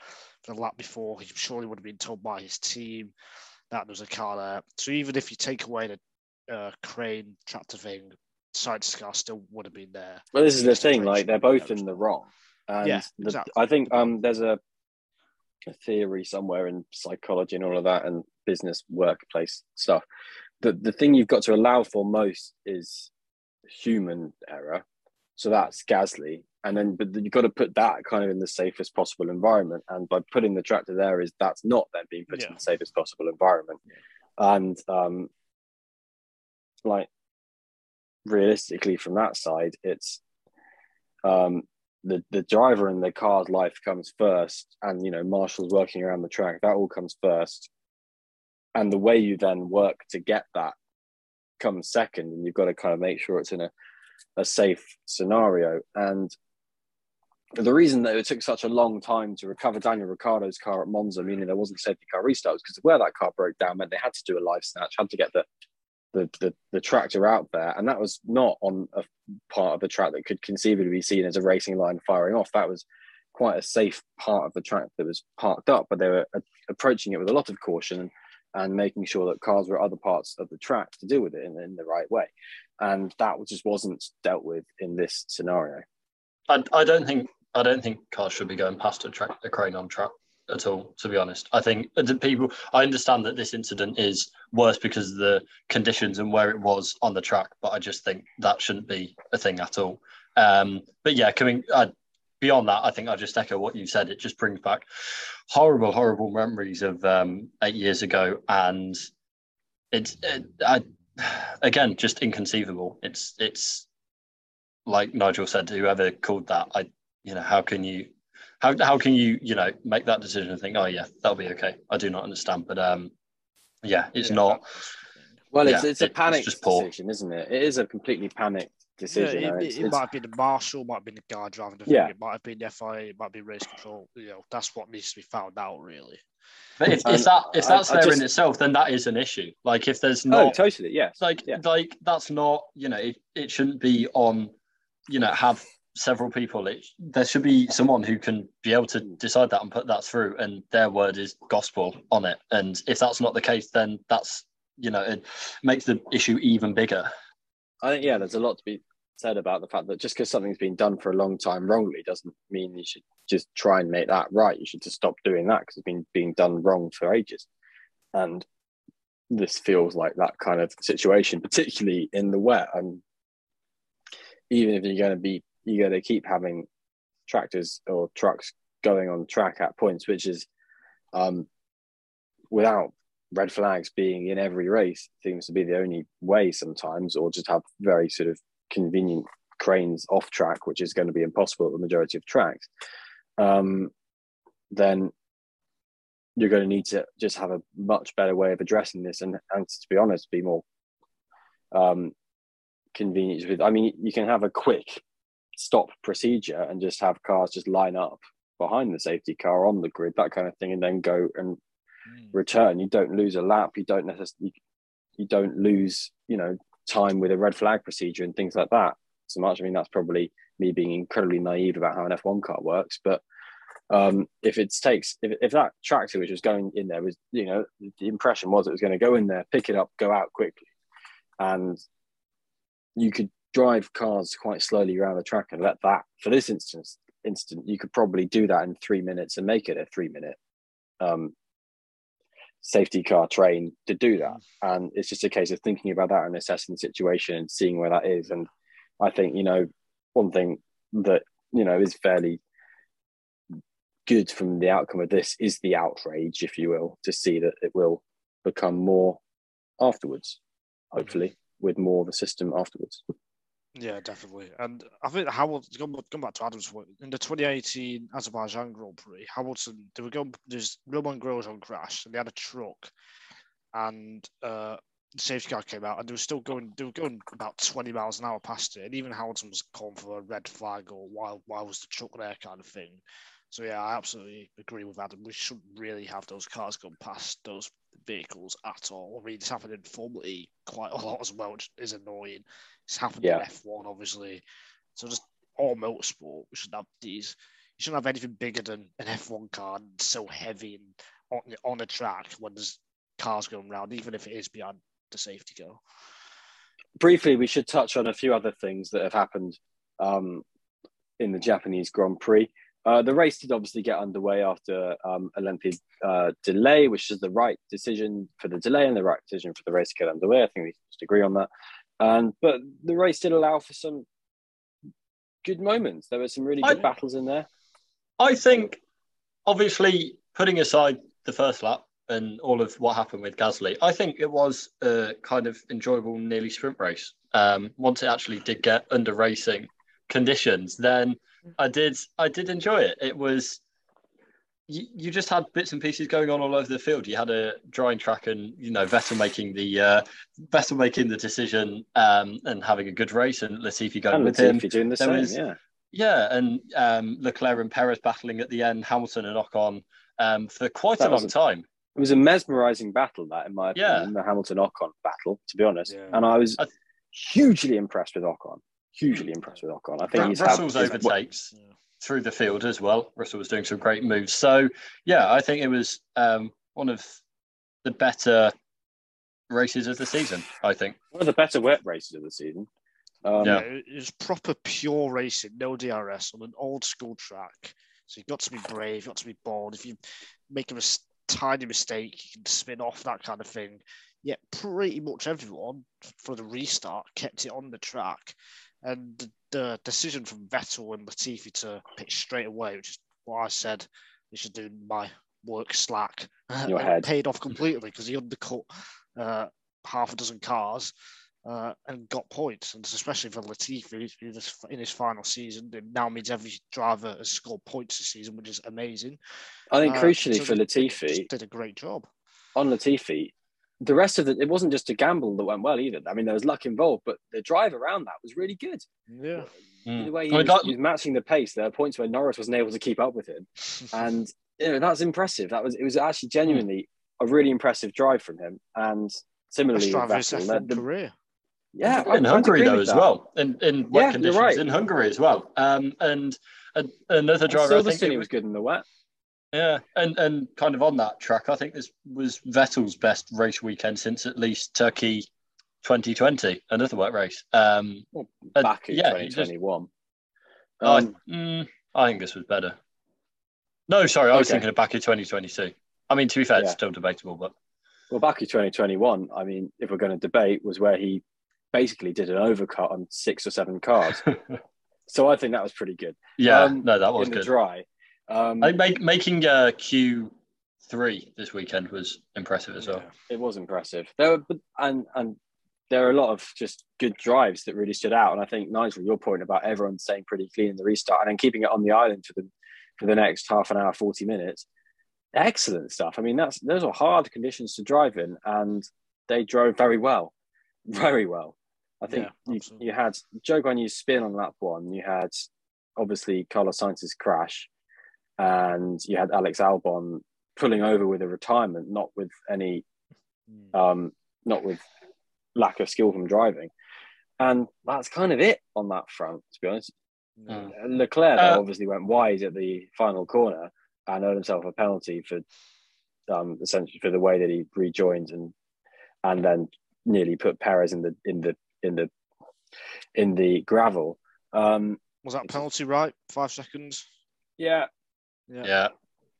for the lap before. He surely would have been told by his team that there was a car there. So even if you take away the uh, crane tractor thing, Sainz car still would have been there. Well, this is the thing. Like they're both in the wrong. And Yeah, the, exactly. I think um, there's a, a theory somewhere in psychology and all of that, and business, workplace stuff. The the thing you've got to allow for most is human error. So that's Gasly, and then but you've got to put that kind of in the safest possible environment. And by putting the tractor there, is that's not then being put in the safest possible environment. And um, like realistically, from that side, it's um, the the driver and the car's life comes first, and you know Marshall's working around the track. That all comes first, and the way you then work to get that comes second, and you've got to kind of make sure it's in a a safe scenario. And the reason that it took such a long time to recover Daniel Ricciardo's car at Monza, meaning there wasn't safety car restarts, because where that car broke down meant they had to do a live snatch, had to get the the, the the tractor out there, and that was not on a part of the track that could conceivably be seen as a racing line firing off. That was quite a safe part of the track that was parked up, but they were uh, approaching it with a lot of caution and, and making sure that cars were at other parts of the track to deal with it in, in the right way. And that just wasn't dealt with in this scenario. I, I don't think I don't think cars should be going past a track a crane on track at all. To be honest, I think the people. I understand that this incident is worse because of the conditions and where it was on the track, but I just think that shouldn't be a thing at all. Um, but yeah, coming uh, beyond that, I think I just echo what you said. It just brings back horrible, horrible memories of um, eight years ago, and it's it, I, again just inconceivable. It's it's like Nigel said, whoever called that, I you know how can you how how can you you know make that decision and think oh yeah that'll be okay? I do not understand, but um yeah, it's Yeah, not. that's the thing. Well, it's, Yeah, it's a it- it's panic just decision, isn't it? It is a completely panicked decision. Yeah, it, it's- it, it it's- might have been the marshal, might have been the guy driving the Yeah. thing, it might have been the FIA, it might be race control. You know, that's what needs to be found out, really. But if, if that if that's I there just- in itself, then that is an issue. Like if there's oh, totally, yes. like yeah. like that's not you know it, it shouldn't be on you know have several people it, there should be someone who can be able to mm. decide that and put that through and their word is gospel on it and if that's not the case then that's you know it makes the issue even bigger I think yeah, there's a lot to be said about the fact that just because something's been done for a long time wrongly doesn't mean you should just try and make that right. You should just stop doing that because it's been being done wrong for ages. And this feels like that kind of situation, particularly in the wet. And even if you're going to be, you're going to keep having tractors or trucks going on track at points, which is um, without red flags being in every race seems to be the only way sometimes, or just have very sort of convenient cranes off track, which is going to be impossible at the majority of tracks. Um, then you're going to need to just have a much better way of addressing this, and and to be honest, be more um, convenient. With, I mean, you can have a quick stop procedure and just have cars just line up behind the safety car on the grid, that kind of thing, and then go and return. You don't lose a lap. You don't necessarily you don't lose you know time with a red flag procedure and things like that so much. I mean that's probably me being incredibly naive about how an F1 car works, but um, if it takes if, if that tractor which was going in there was you know the impression was it was going to go in there, pick it up, go out quickly, and you could drive cars quite slowly around the track and let that for this instance instant you could probably do that in three minutes and make it a three minute um, safety car train to do that. Mm. And it's just a case of thinking about that and assessing the situation and seeing where that is. And I think, you know, one thing that, you know, is fairly good from the outcome of this is the outrage, if you will, to see that it will become more afterwards, mm-hmm. hopefully, with more of a system afterwards. Yeah, definitely. And I think Hamilton, going, back to Adam's point, in the 2018 Azerbaijan Grand Prix, Hamilton, they were going, there's Romain Grosjean crash and they had a truck. And uh, the safety car came out, and they were still going. They were going about twenty miles an hour past it, and even Hamilton was calling for a red flag or why why was the truck there kind of thing. So yeah, I absolutely agree with Adam. We shouldn't really have those cars going past those vehicles at all. I mean, it's happened in Formula E quite a lot as well, which is annoying. It's happened Yeah. in F1, obviously. So just all motorsport, we should have these. You shouldn't have anything bigger than an F1 car and so heavy and on on a track when there's cars going around, even if it is behind the safety car. briefly, we should touch on a few other things that have happened um, in the Japanese Grand Prix. Uh, the race did obviously get underway after um, a lengthy uh, delay, which is the right decision for the delay and the right decision for the race to get underway. I think we just agree on that. And but the race did allow for some good moments. There were some really good I- battles in there. I think, obviously, putting aside the first lap and all of what happened with Gasly, I think it was a kind of enjoyable, nearly sprint race. Um, once it actually did get under racing conditions, then I did I did enjoy it. It was you, you just had bits and pieces going on all over the field. You had a drying track, and you know Vettel making the uh, Vettel making the decision um, and having a good race, and Latifi going And with him. Latifi doing the There same, was- yeah. Yeah, and um, Leclerc and Perez battling at the end, Hamilton and Ocon um, for quite That a long a- time. It was a mesmerizing battle, that in my Yeah. opinion, the Hamilton Ocon battle, to be honest. Yeah. And I was I- hugely impressed with Ocon. Hugely impressed with Ocon. I think Ru- he's Russell's had, overtakes Yeah. through the field as well. Russell was doing some great moves. So, yeah, I think it was um, one of the better races of the season, I think. one of the better wet races of the season. Um, Yeah. it it was proper pure racing, no DRS on an old school track. So you've got to be brave, you've got to be bold. If you make a mis- tiny mistake, you can spin off that kind of thing. Yet pretty much everyone for the restart kept it on the track. And the, decision from Vettel and Latifi to pitch straight away, which is what I said they should do my work slack, <laughs> Your head. paid off completely because he undercut uh, half a dozen cars uh, and got points. And especially for Latifi, in his final season, it now means every driver has scored points this season, which is amazing. I think Uh, crucially so for Latifi, did a great job. on Latifi, the rest of it, it wasn't just a gamble that went well either. I mean, there was luck involved, but the drive around that was really good. Yeah, The way he I mean, was, that- he was matching the pace, there are points where Norris wasn't able to keep up with him. <laughs> And you know, that's impressive. That was it was actually genuinely a really impressive drive from him. And best similarly with driver of his Vettel, F1 the- career. yeah, in I'd- I'd Hungary though as that. well, in, in wet Yeah, conditions right. in Hungary as well. Um, and, and another And driver, I think, Silverstone it was good in the wet. Yeah, and and kind of on that track, I think this was Vettel's best race weekend since at least Turkey 2020, another wet race. Um, Well, Back in yeah, he just- 2021. I, Um, mm, I think this was better. No, sorry, I was Okay. thinking of back in 2022. I mean, to be fair, it's still debatable, but Well, back in 2021, I mean, if we're going to debate, was where he basically did an overcut on six or seven cars. <laughs> so I think that was pretty good yeah, Um, no, that was in the good. dry. Um, I think make, making uh, Q3 this weekend was impressive as well. it was impressive. There were, and and there are a lot of just good drives that really stood out. And I think Nigel, your point about everyone staying pretty clean in the restart and then keeping it on the island for the for the next half an hour, forty minutes, excellent stuff. I mean, that's those are hard conditions to drive in, and they drove very well, <laughs> very well. I think Yeah, you, absolutely. you had Zhou Guanyu's spin on lap one. You had obviously Carlos Sainz's crash, and you had Alex Albon pulling over with a retirement, not with any Mm. um, not with lack of skill from driving. And that's kind of it on that front, to be honest. Yeah. Leclerc Uh, obviously went wide at the final corner and earned himself a penalty for um, essentially for the way that he rejoined and and then nearly put Perez in the in the in the in the gravel. Um, Was that penalty right? Five seconds. yeah, Yeah, Yeah,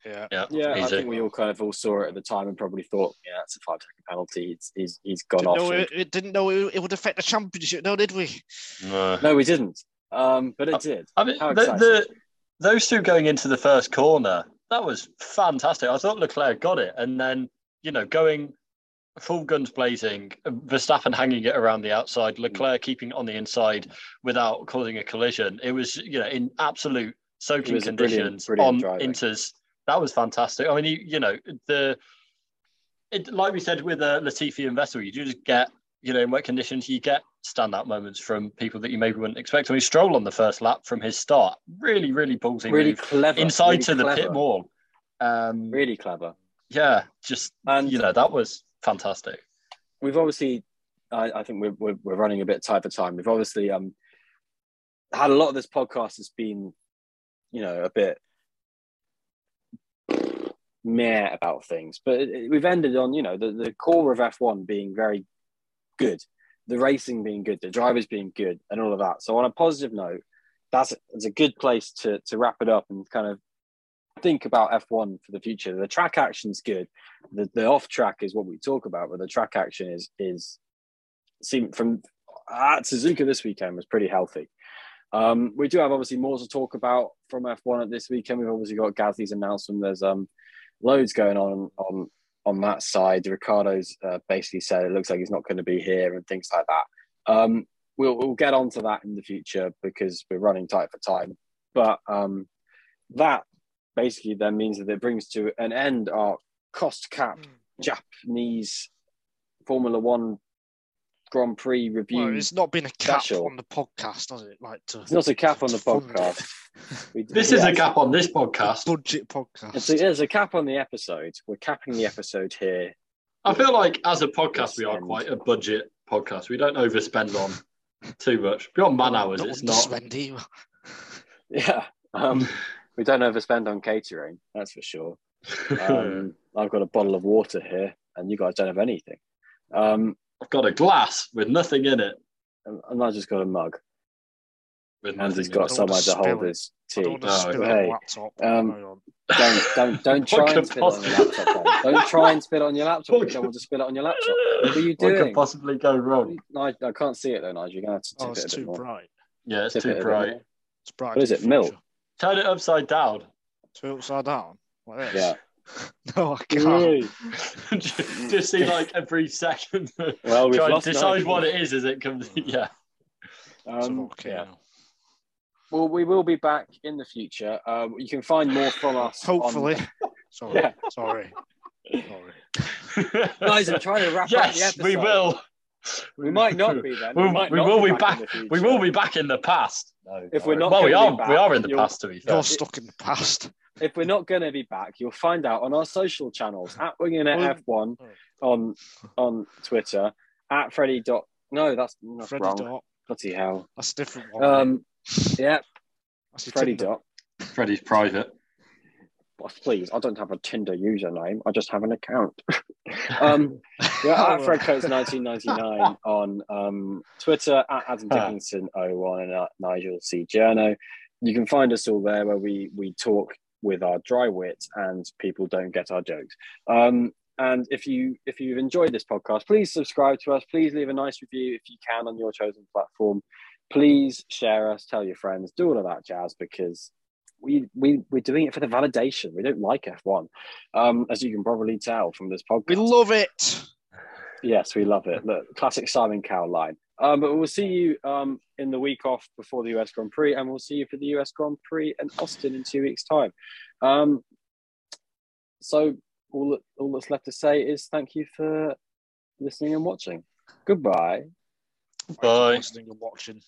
yeah. yeah, yeah. I think we all kind of all saw it at the time and probably thought, yeah, it's a five second penalty. He's he's, he's gone Didn't off. know and- it, it didn't know it, it would affect the championship. No, did we? No. No, we didn't. Um, but it did. I mean, How the, the those two going into the first corner, that was fantastic. I thought Leclerc got it, and then you know going full guns blazing, Verstappen hanging it around the outside, Leclerc keeping it on the inside without causing a collision. It was you know in absolute soaking a brilliant- conditions brilliant on driving. Inters. That was fantastic. I mean, you, you know the. it, like we said with uh, Latifi and Vettel, you do just get, you know, in wet conditions, you get standout moments from people that you maybe wouldn't expect. I mean, Stroll on the first lap from his start, really, really ballsy Really move clever. inside really to the pit wall. Um, Really clever. yeah, just And you know, that was fantastic. we've obviously, I, I think we're, we're we're running a bit tight for time. We've obviously um had a lot of this podcast has been, you know, a bit meh about things, but we've ended on you know the, the core of F1 being very good, the racing being good, the drivers being good, and all of that. So on a positive note, that's a good place to to wrap it up and kind of think about F1 for the future. The track action's good. The the off track is what we talk about, but the track action is is seem from at Suzuka this weekend was pretty healthy. Um, we do have obviously more to talk about from F1 at this weekend. We've obviously got Gasly's announcement. There's um loads going on on on that side. Ricciardo's uh, basically said it looks like he's not going to be here and things like that. Um, we'll we'll get onto that in the future because we're running tight for time. But um, that basically then means that it brings to an end our cost cap Japanese Formula One Grand Prix review. Well, it's not been a cap special. on the podcast, has it? Like to, It's not a cap on the podcast. it. <laughs> We- This is a cap on this podcast. budget podcast. It's a, there's a cap on the episode. We're capping the episode here. I feel like as a podcast, we are Spend. quite a budget podcast. We don't overspend on too much. Beyond man hours, Don't it's not. underspend either. <laughs> Yeah. Um, <laughs> we don't overspend on catering, that's for sure. Um, I've got a bottle of water here, and you guys don't have anything. Um, I've got a glass with nothing in it. and and I just got a mug, With and he's got somewhere wanna to hold it. his tea. don't <laughs> <laughs> want to spill hey, on the laptop. um, Don't don't don't try could and spit it on your laptop. Then. Don't try and spit it on your laptop. You don't want to spit it on your laptop. What are you <laughs> What could possibly go wrong? Nigel, I can't see it though, Nigel. You're gonna have to tip Oh, it a bit too more. bright. Yeah, it's Tip too bit bright. It's bright. What is it, milk? Turn it upside down. Two upside down. Like this. Yeah. no, I can't. Really? <laughs> just, just see like every second. Well, we've Try and lost decide Nigel. what it is as it comes. <laughs> Yeah. Um, okay yeah. Well, we will be back in the future. Um, you can find more from us. on- Hopefully. <laughs> Sorry. Yeah. Sorry. Sorry. Guys, I'm trying to wrap up the yes, episode. we will. We might not be then. We, might we not will be in back. the. We will be back in the past. No, If we're not well, we are. back, we are in the you'll- past. To be fair. You're stuck in the past. If we're not going to be back, you'll find out on our social channels at Winging It F1 on on Twitter at Freddie dot. No, that's, that's Freddie wrong. Dot. Bloody hell. That's a different one. Um, yeah, That's your Freddie Tinder. dot. Freddie's private. Boss, please, I don't have a Tinder username. I just have an account. <laughs> um, yeah, at <laughs> Fred Coates 1999 on um, Twitter, at Adam Dickinson 01 and at Nigel C. Journo. You can find us all there where we we talk with our dry wit and people don't get our jokes. Um, and if you if you've enjoyed this podcast, please subscribe to us. Please leave a nice review if you can on your chosen platform. Please share us, tell your friends, do all of that jazz because we we we're doing it for the validation. We don't like F1, um, as you can probably tell from this podcast. We love it. Yes, we love it. Look, classic Simon Cowell line. Um, but we'll see you um, in the week off before the US Grand Prix, and we'll see you for the US Grand Prix in Austin in two weeks' time. Um, so all all that's left to say is thank you for listening and watching. Goodbye. Thank you for Bye. listening and watching.